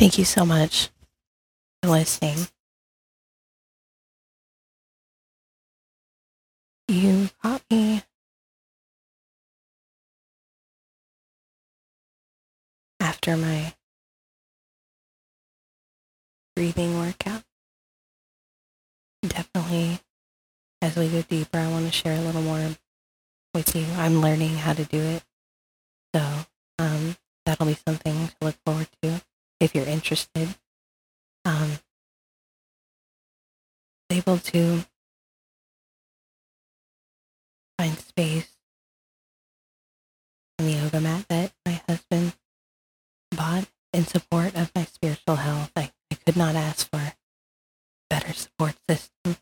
Thank you so much for listening. You caught me after my breathing workout. Definitely, as we go deeper, I want to share a little more with you. I'm learning how to do it. So, um, that'll be something to look forward to if you're interested. Um, able to find space on the yoga mat that my husband bought in support of my spiritual health. I, I could not ask for better support system.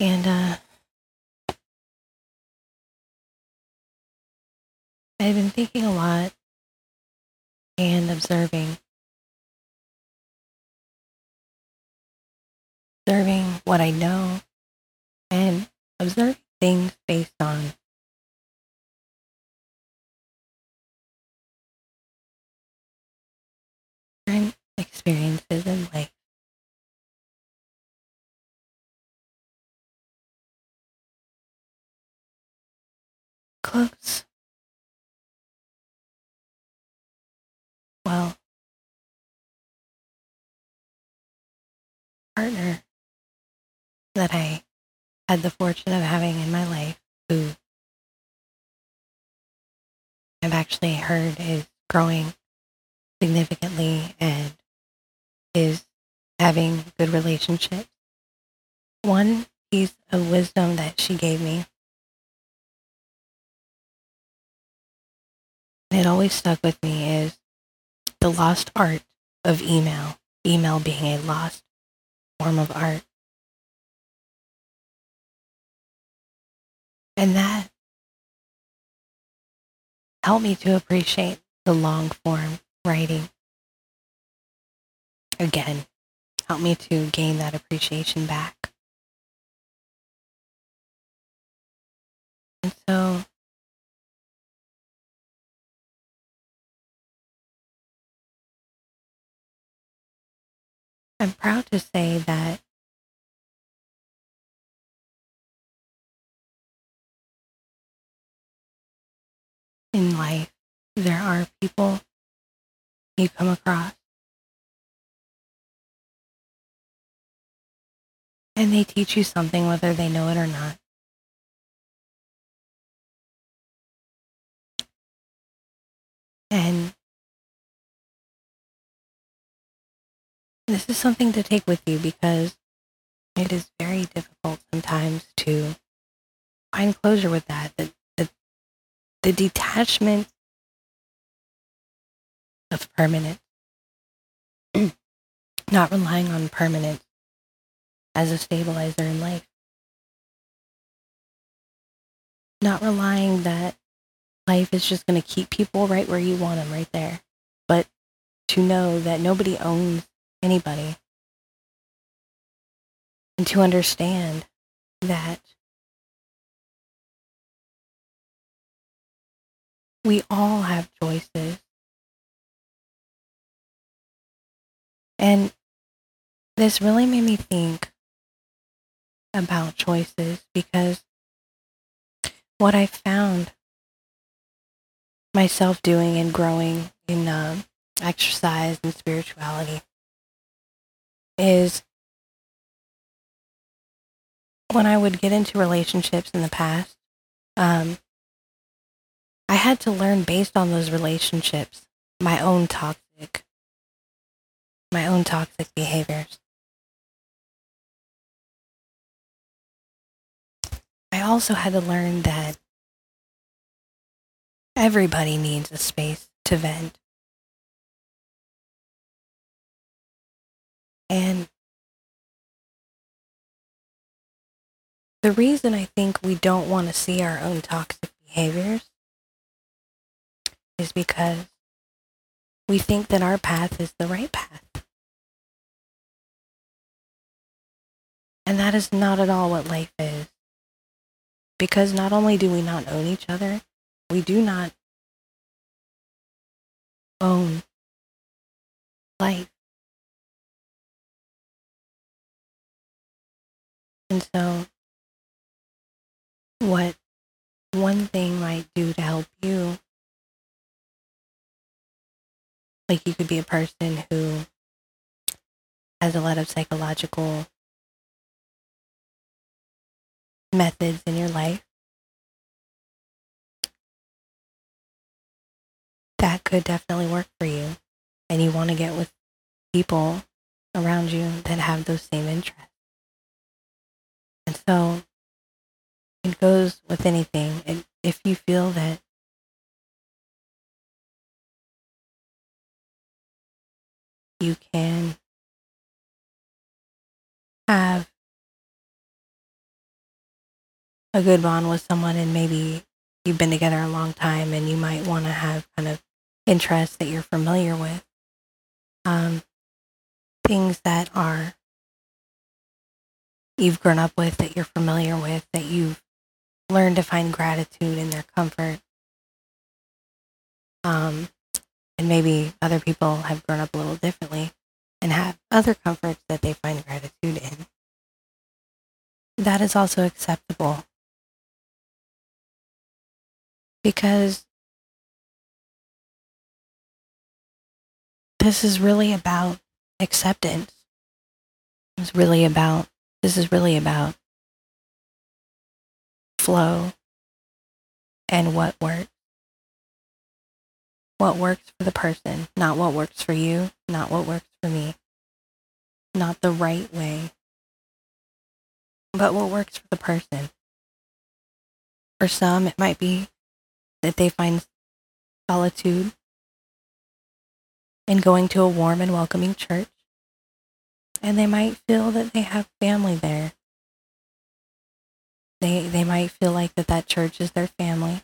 And uh, I've been thinking a lot and observing. Observing what I know and observing partner that I had the fortune of having in my life who I've actually heard is growing significantly and is having good relationships. One piece of wisdom that she gave me, and it always stuck with me, is the lost art of email, email being a lost form of art. And that helped me to appreciate the long form writing. Again, helped me to gain that appreciation back. And so I'm proud to say that in life, there are people you come across and they teach you something whether they know it or not. And this is something to take with you because it is very difficult sometimes to find closure with that. The, the, the detachment of permanent, not relying on permanent as a stabilizer in life, not relying that life is just going to keep people right where you want them, right there, but to know that nobody owns anybody. And to understand that we all have choices. And this really made me think about choices because what I found myself doing and growing in uh, exercise and spirituality is when I would get into relationships in the past, um, I had to learn based on those relationships my own toxic, my own toxic behaviors. I also had to learn that everybody needs a space to vent. And the reason I think we don't want to see our own toxic behaviors is because we think that our path is the right path. And that is not at all what life is. Because not only do we not own each other, we do not own life. And so, what one thing might do to help you, like you could be a person who has a lot of psychological methods in your life that could definitely work for you. And you want to get with people around you that have those same interests. And so it goes with anything. And if you feel that you can have a good bond with someone and maybe you've been together a long time and you might want to have kind of interests that you're familiar with. Um, things that are you've grown up with, that you're familiar with, that you've learned to find gratitude in their comfort. Um, and maybe other people have grown up a little differently and have other comforts that they find gratitude in. That is also acceptable because this is really about acceptance. It's really about, this is really about flow and what works. What works for the person, not what works for you, not what works for me, not the right way, but what works for the person. For some, it might be that they find solitude in going to a warm and welcoming church. And they might feel that they have family there. They, they might feel like that that church is their family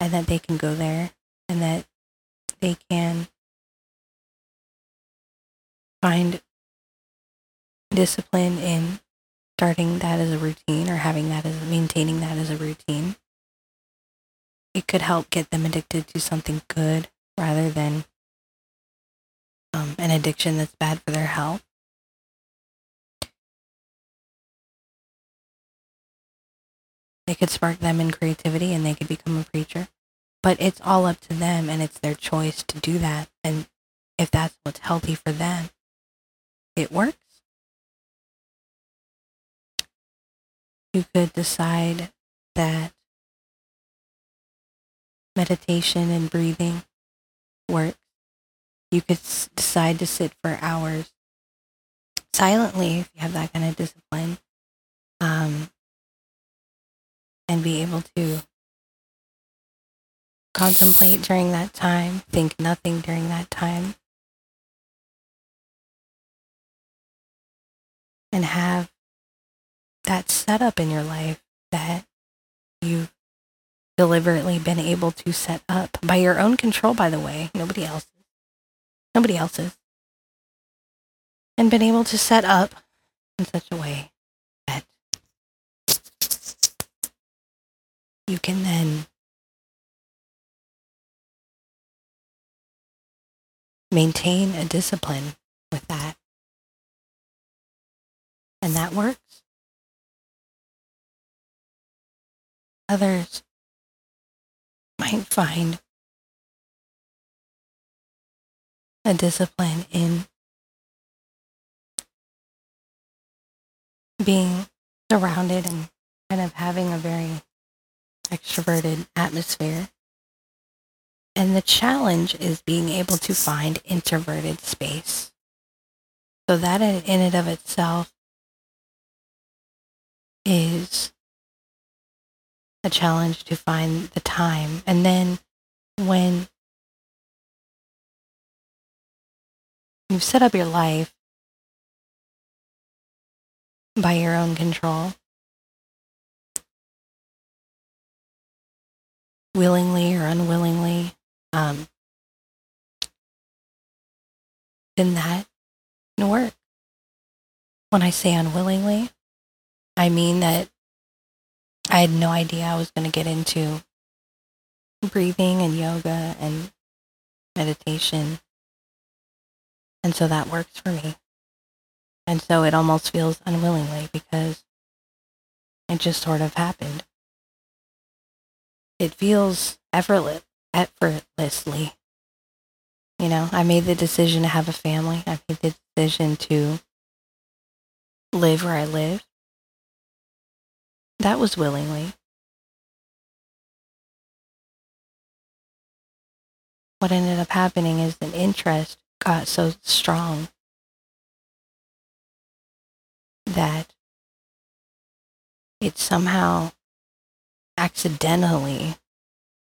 and that they can go there and that they can find discipline in starting that as a routine or having that as maintaining that as a routine it could help get them addicted to something good rather than um, an addiction that's bad for their health. It could spark them in creativity and they could become a preacher. But it's all up to them and it's their choice to do that. And if that's what's healthy for them, it works. You could decide that meditation and breathing works. You could s- decide to sit for hours silently if you have that kind of discipline um, be able to contemplate during that time, think nothing during that time, and have that set up in your life that you've deliberately been able to set up by your own control, by the way, nobody else's, nobody else's, and been able to set up in such a way that you can then maintain a discipline with that. And that works. Others might find a discipline in being surrounded and kind of having a very extroverted atmosphere. And the challenge is being able to find introverted space. So that in and of itself is a challenge to find the time. And then when you've set up your life by your own control, willingly or unwillingly, um, then that can work. When I say unwillingly, I mean that I had no idea I was going to get into breathing and yoga and meditation And so that works for me. And so it almost feels unwillingly because it just sort of happened. It feels effortless, effortlessly. You know, I made the decision to have a family. I made the decision to live where I live. That was willingly. What ended up happening is an interest got so strong that it somehow accidentally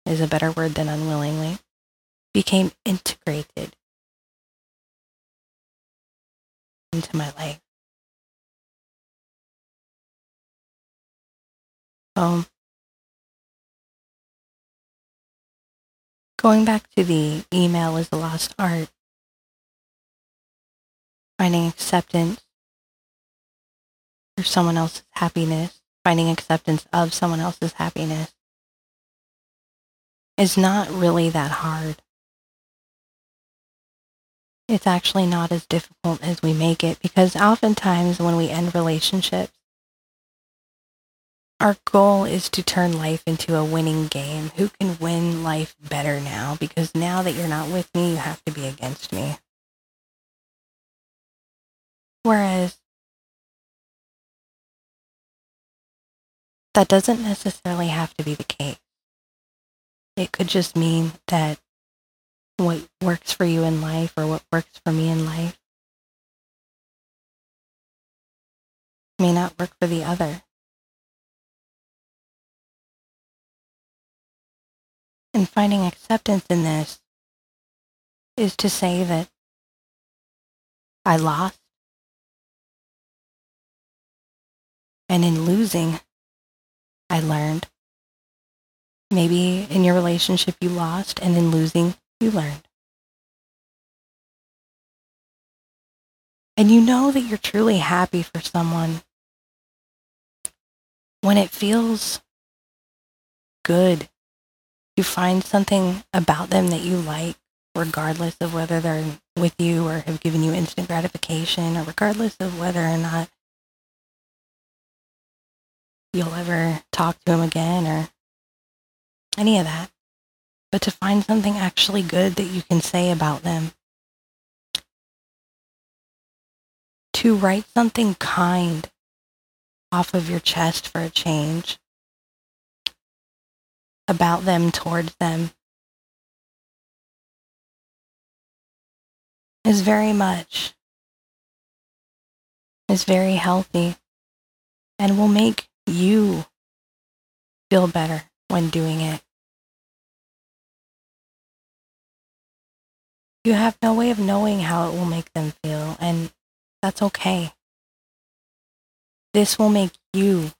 is a better word than unwillingly became integrated into my life. Um, going back to the email is a lost art, finding acceptance for someone else's happiness, finding acceptance of someone else's happiness is not really that hard. It's actually not as difficult as we make it because oftentimes when we end relationships, our goal is to turn life into a winning game. Who can win life better now? Because now that you're not with me, you have to be against me. Whereas that doesn't necessarily have to be the case. It could just mean that what works for you in life or what works for me in life may not work for the other. And finding acceptance in this is to say that I lost. And in losing, I learned. Maybe in your relationship you lost, and in losing, you learned. And you know that you're truly happy for someone when it feels good. You find something about them that you like, regardless of whether they're with you or have given you instant gratification, or regardless of whether or not you'll ever talk to him again or any of that. But to find something actually good that you can say about them. To write something kind off of your chest for a change about them towards them is very much is very healthy and will make you feel better when doing it. You have no way of knowing how it will make them feel, and that's okay. This will make you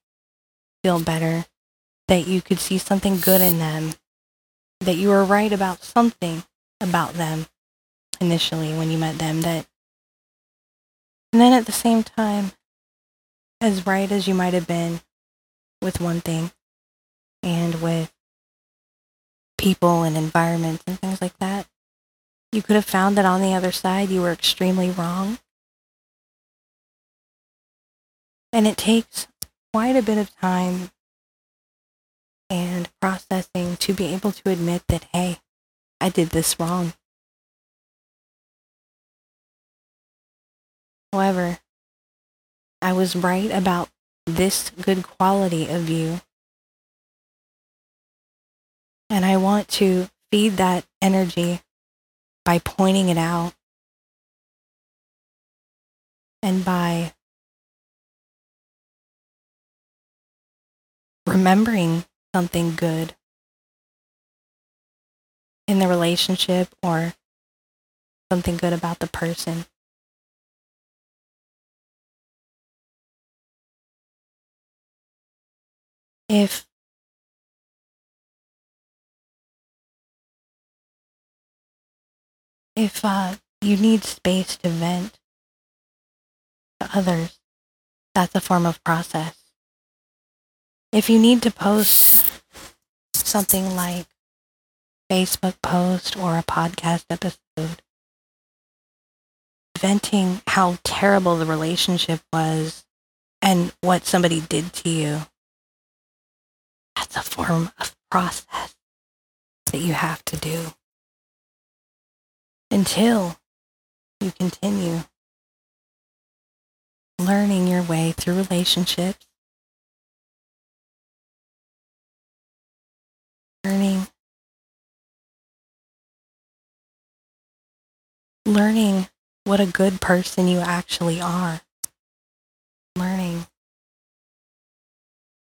feel better that you could see something good in them, that you were right about something about them initially when you met them, that, and then at the same time, as right as you might have been with one thing and with people and environments and things like that, you could have found that on the other side you were extremely wrong. And it takes quite a bit of time and processing to be able to admit that, hey, I did this wrong. However, I was right about this good quality of you. And I want to feed that energy by pointing it out and by remembering something good in the relationship or something good about the person. If if uh, you need space to vent to others, that's a form of process. If you need to post something like Facebook post or a podcast episode, venting how terrible the relationship was and what somebody did to you. That's a form of process that you have to do until you continue learning your way through relationships, learning learning what a good person you actually are, learning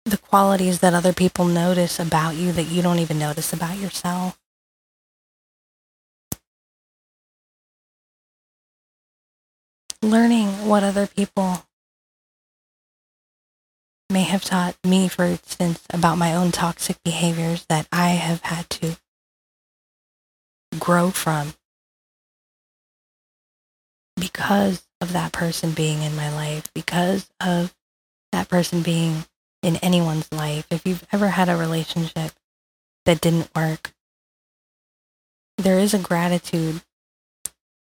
the qualities that other people notice about you that you don't even notice about yourself. Learning what other people may have taught me, for instance, about my own toxic behaviors that I have had to grow from because of that person being in my life, because of that person being in anyone's life. If you've ever had a relationship that didn't work, there is a gratitude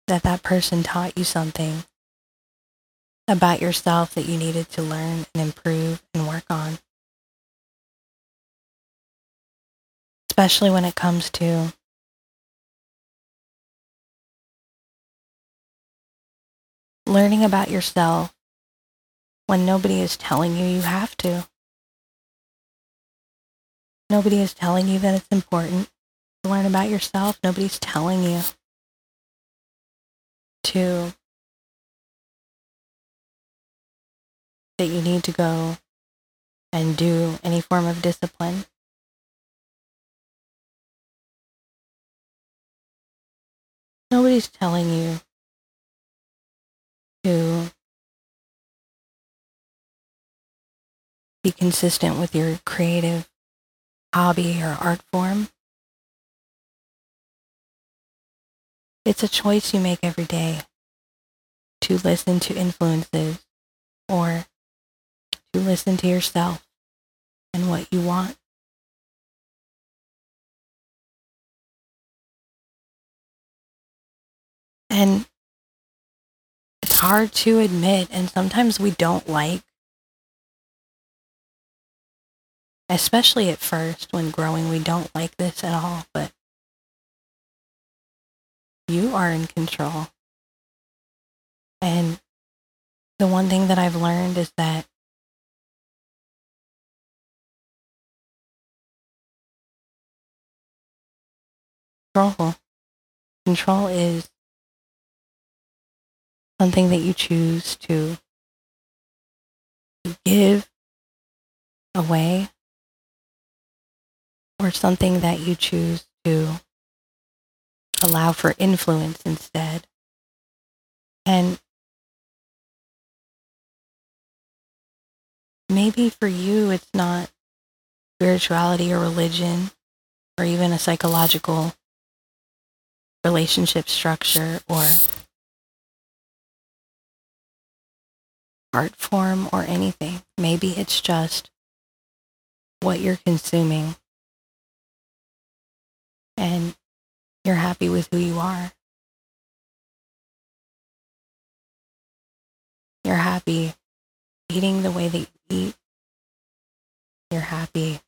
that that person taught you something about yourself that you needed to learn and improve and work on. Especially when it comes to learning about yourself when nobody is telling you you have to. Nobody is telling you that it's important to learn about yourself. Nobody's telling you to that you need to go and do any form of discipline. Nobody's telling you to be consistent with your creative hobby or art form. It's a choice you make every day to listen to influences or to listen to yourself and what you want. And it's hard to admit, and sometimes we don't like, especially at first when growing, we don't like this at all, but you are in control. And the one thing that I've learned is that control. Control is something that you choose to give away or something that you choose to allow for influence instead. And maybe for you, it's not spirituality or religion or even a psychological relationship structure or art form or anything. Maybe it's just what you're consuming and you're happy with who you are. You're happy eating the way that you eat. You're happy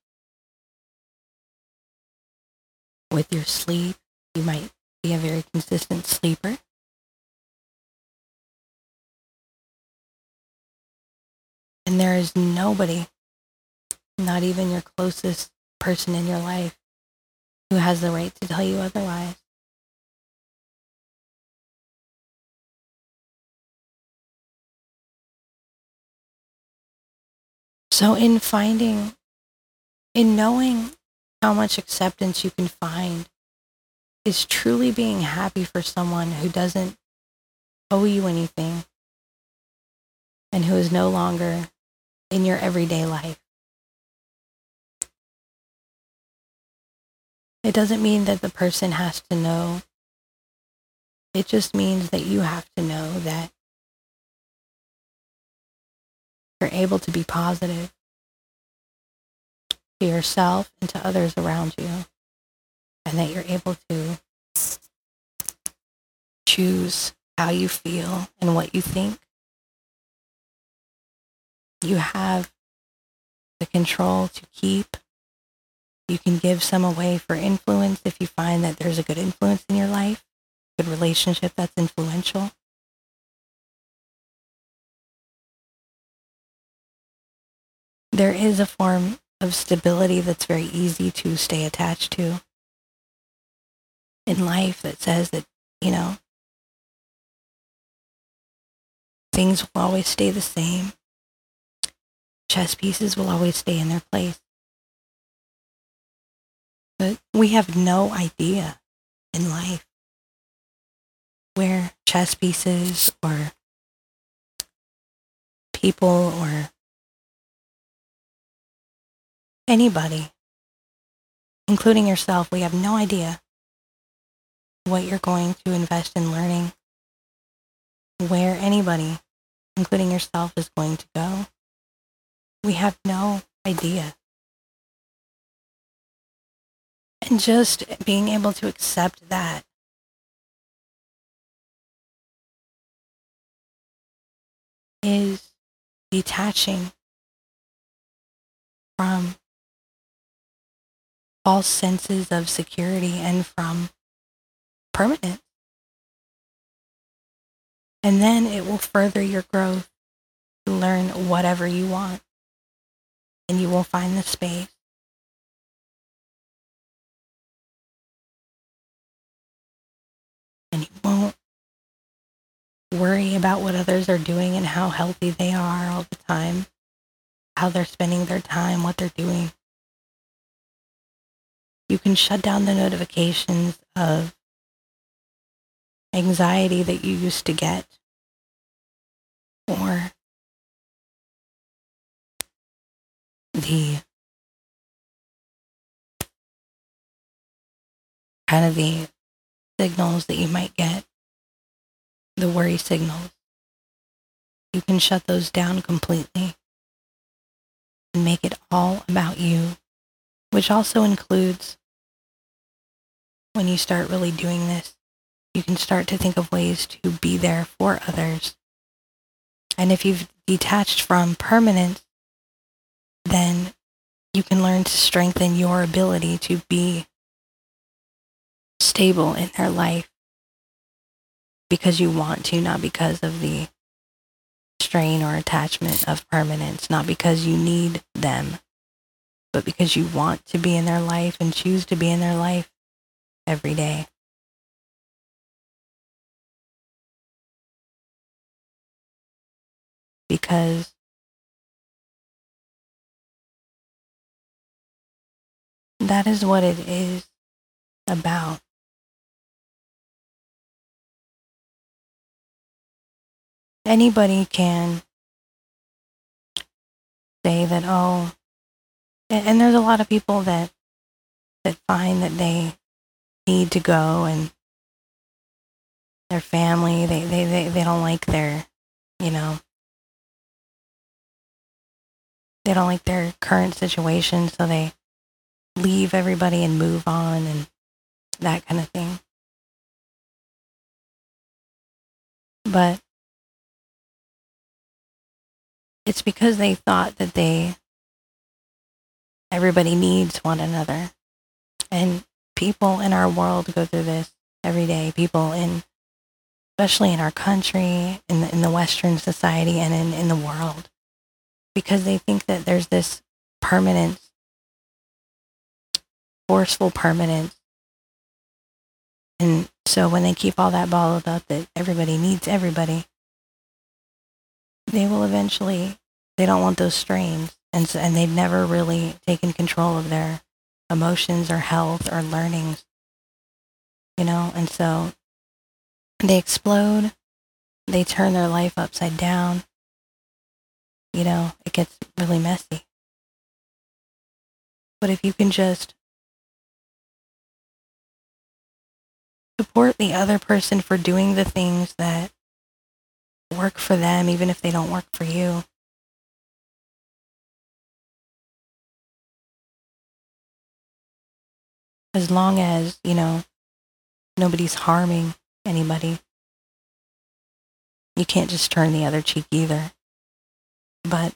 with your sleep. You might be a very consistent sleeper. And there is nobody, not even your closest person in your life, who has the right to tell you otherwise. So, in finding, in knowing how much acceptance you can find, is truly being happy for someone who doesn't owe you anything and who is no longer in your everyday life. It doesn't mean that the person has to know. It just means that you have to know that you're able to be positive to yourself and to others around you, and that you're able to choose how you feel and what you think. You have the control to keep. You can give some away for influence if you find that there's a good influence in your life, good relationship that's influential. There is a form of stability that's very easy to stay attached to in life that says that, you know, things will always stay the same. Chess pieces will always stay in their place. But we have no idea in life where chess pieces or people or anybody, including yourself, we have no idea what you're going to invest in learning, where anybody, including yourself, is going to go. We have no idea. Just being able to accept that is detaching from false senses of security and from permanence. And then it will further your growth to learn whatever you want. And you will find the space. Worry about what others are doing and how healthy they are all the time, how they're spending their time, what they're doing. You can shut down the notifications of anxiety that you used to get. Or the kind of the signals that you might get, the worry signals. You can shut those down completely and make it all about you, which also includes when you start really doing this, you can start to think of ways to be there for others. And if you've detached from permanence, then you can learn to strengthen your ability to be stable in their life because you want to, not because of the strain or attachment of permanence, not because you need them, but because you want to be in their life and choose to be in their life every day. Because that is what it is about. Anybody can say that, oh, and there's a lot of people that that find that they need to go and their family they, they, they, they don't like their you know they don't like their current situation so they leave everybody and move on and that kind of thing. But it's because they thought that they everybody needs one another and people in our world go through this every day. People in, especially in our country, in the, in the Western society, and in, in the world, because they think that there's this permanence, forceful permanence. And so when they keep all that bottled up that everybody needs everybody, they will eventually, they don't want those strains. And, so, and they've never really taken control of their emotions or health or learnings, you know, and so they explode, they turn their life upside down, you know, it gets really messy. But if you can just support the other person for doing the things that work for them, even if they don't work for you, as long as, you know, nobody's harming anybody. You can't just turn the other cheek either. But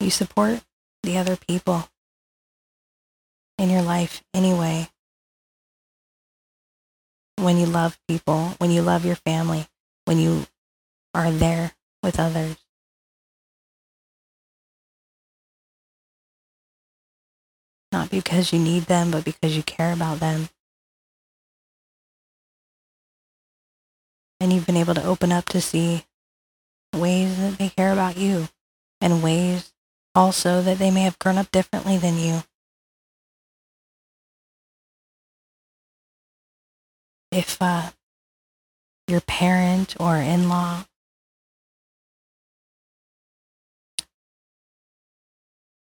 you support the other people in your life anyway. When you love people, when you love your family, when you are there with others. Not because you need them, but because you care about them. And you've been able to open up to see ways that they care about you and ways also that they may have grown up differently than you. If uh, your parent or in law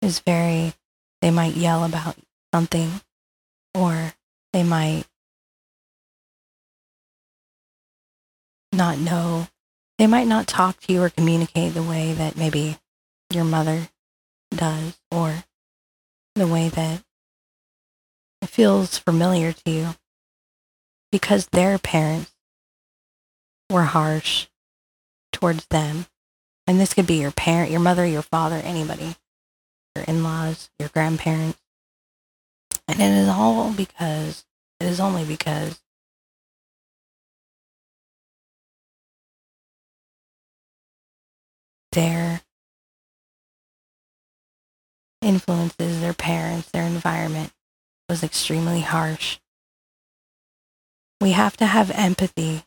is very, they might yell about something or they might not know, they might not talk to you or communicate the way that maybe your mother does or the way that it feels familiar to you because their parents were harsh towards them. And this could be your parent, your mother, your father, anybody, your in laws, your grandparents. And it is all because, it is only because their influences, their parents, their environment was extremely harsh. We have to have empathy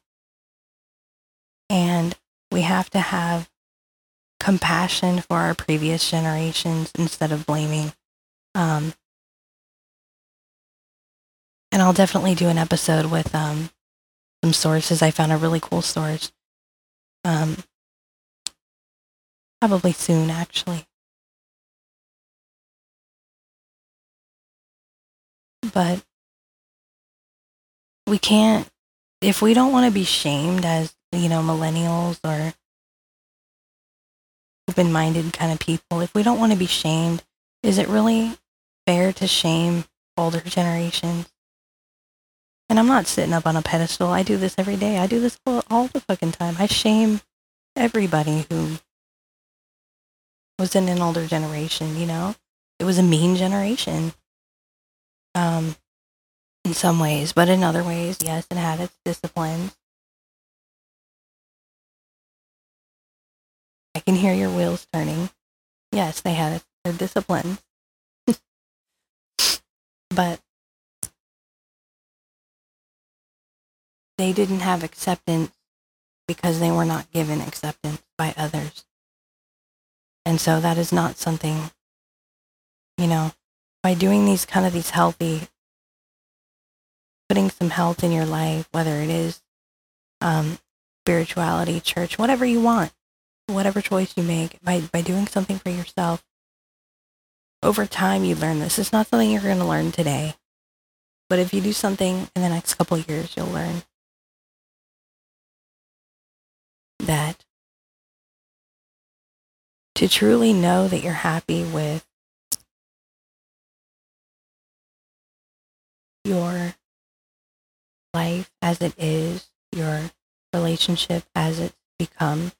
and we have to have compassion for our previous generations instead of blaming. Um, and I'll definitely do an episode with um, some sources. I found a really cool source. Um, probably soon, actually. But we can't, if we don't want to be shamed as, you know, millennials or open minded kind of people, if we don't want to be shamed, is it really fair to shame older generations? And I'm not sitting up on a pedestal. I do this every day. I do this all the fucking time. I shame everybody who was in an older generation, you know? It was a mean generation um, in some ways, but in other ways, yes, it had its disciplines. I can hear your wheels turning. Yes, they had their disciplines. but they didn't have acceptance because they were not given acceptance by others. And so that is not something, you know, by doing these kind of these healthy, putting some health in your life, whether it is um, spirituality, church, whatever you want, whatever choice you make, by, by doing something for yourself, over time you learn this. It's not something you're going to learn today. But if you do something in the next couple years, you'll learn that to truly know that you're happy with your life as it is, your relationship as it's become,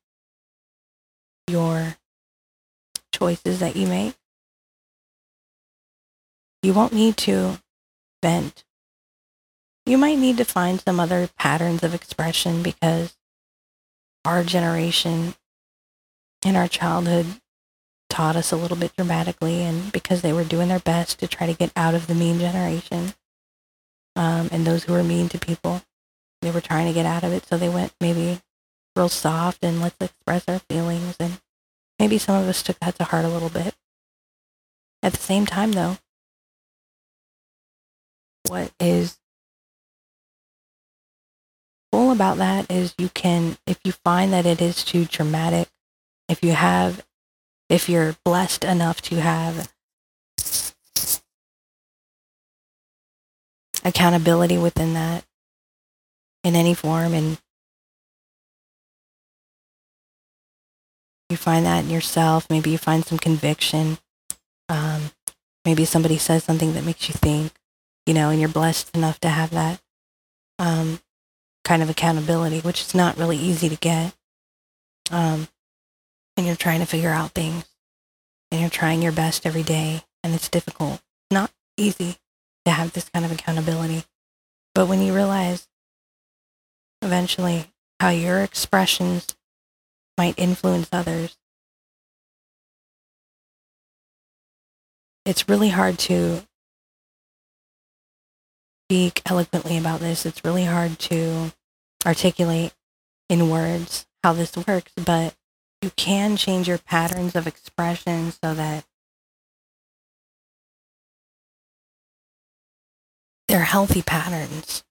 your choices that you make. You won't need to vent. You might need to find some other patterns of expression because our generation in our childhood taught us a little bit dramatically and because they were doing their best to try to get out of the mean generation um, and those who were mean to people. They were trying to get out of it, so they went maybe real soft and let's express our feelings. And maybe some of us took that to heart a little bit. At the same time, though, what is cool about that is you can, if you find that it is too dramatic, if you have, if you're blessed enough to have accountability within that in any form and you find that in yourself maybe you find some conviction um, maybe somebody says something that makes you think you know and you're blessed enough to have that um, kind of accountability, which is not really easy to get. Um, and you're trying to figure out things and you're trying your best every day and it's difficult. Not easy to have this kind of accountability. But when you realize eventually how your expressions might influence others, it's really hard to speak eloquently about this. It's really hard to articulate in words how this works, but you can change your patterns of expression so that they're healthy patterns.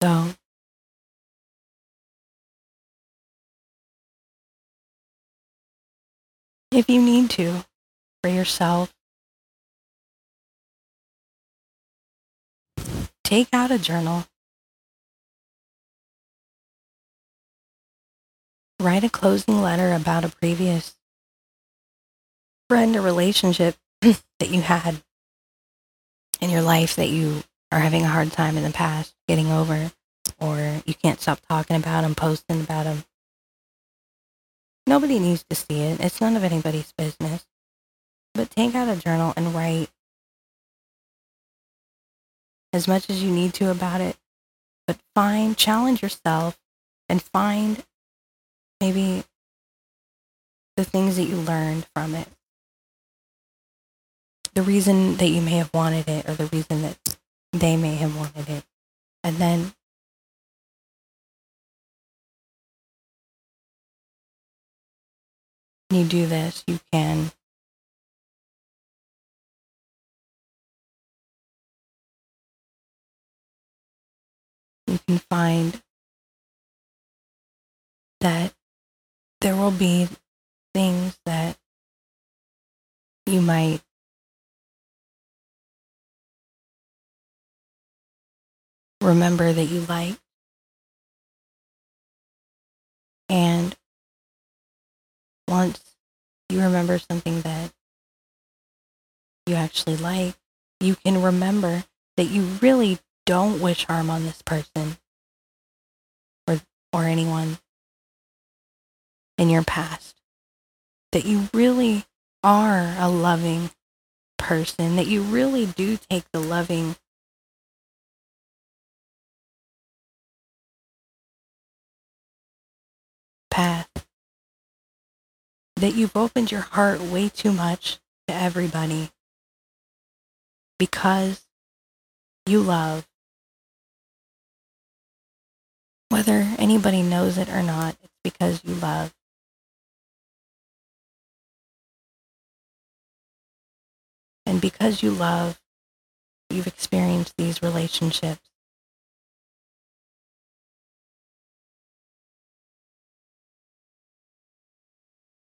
So if you need to for yourself. Take out a journal. Write a closing letter about a previous friend or relationship that you had in your life that you are having a hard time in the past getting over, or you can't stop talking about them, posting about them. Nobody needs to see it. It's none of anybody's business. But take out a journal and write as much as you need to about it. But find, challenge yourself and find maybe the things that you learned from it. The reason that you may have wanted it or the reason that they may have wanted it. And then you do this, you can you can find that there will be things that you might remember that you like. And once you remember something that you actually like, you can remember that you really don't wish harm on this person or or anyone in your past. That you really are a loving person, that you really do take the loving path that you've opened your heart way too much to everybody because you love. Whether anybody knows it or not, it's because you love. And because you love, you've experienced these relationships.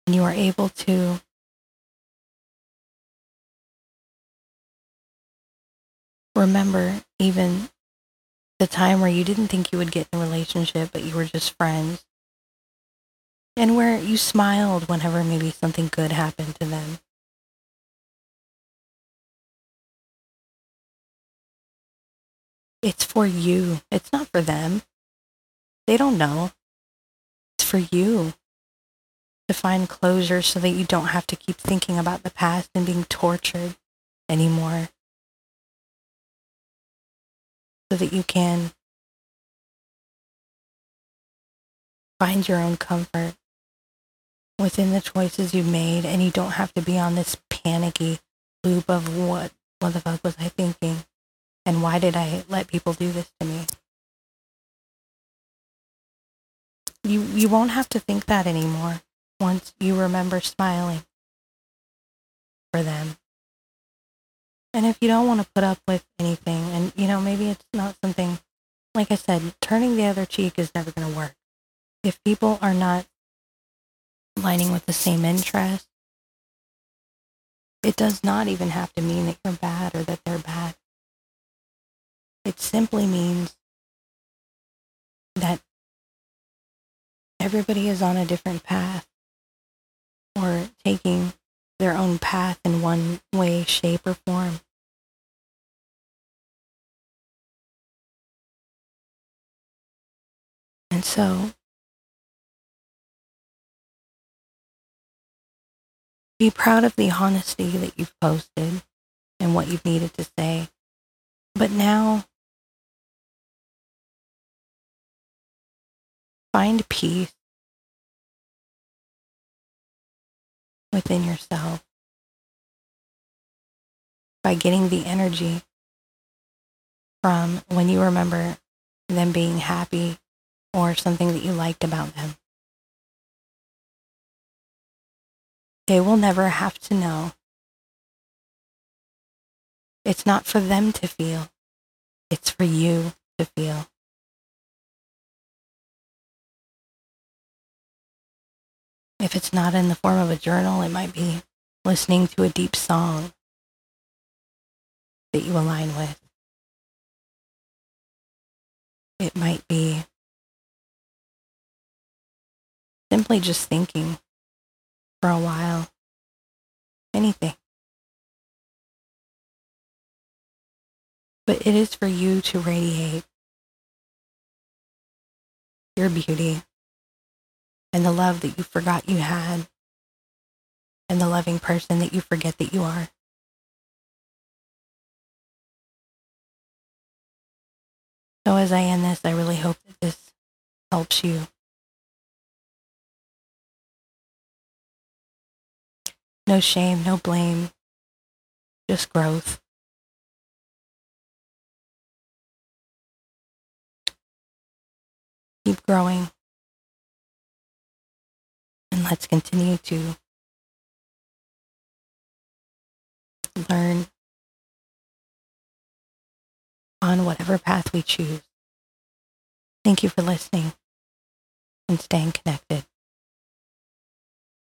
and you are able to remember even the time where you didn't think you would get in a relationship, but you were just friends. And where you smiled whenever maybe something good happened to them. It's for you. It's not for them. They don't know. It's for you to find closure so that you don't have to keep thinking about the past and being tortured anymore. So that you can find your own comfort within the choices you've made and you don't have to be on this panicky loop of what what the fuck was I thinking and why did I let people do this to me? You you won't have to think that anymore once you remember smiling for them. And if you don't want to put up with anything, and you know, maybe it's not something, like I said, turning the other cheek is never going to work. If people are not lining with the same interest, it does not even have to mean that you're bad or that they're bad. It simply means that everybody is on a different path or taking their own path in one way, shape, or form. And so be proud of the honesty that you've posted and what you've needed to say. But now find peace within yourself by getting the energy from when you remember them being happy or something that you liked about them. They will never have to know. It's not for them to feel, it's for you to feel. If it's not in the form of a journal, it might be listening to a deep song that you align with. It might be simply just thinking for a while. Anything. But it is for you to radiate your beauty and the love that you forgot you had and the loving person that you forget that you are. So, as I end this, I really hope that this helps you No shame, no blame, just growth. Keep growing. Let's continue to learn on whatever path we choose. Thank you for listening and staying connected.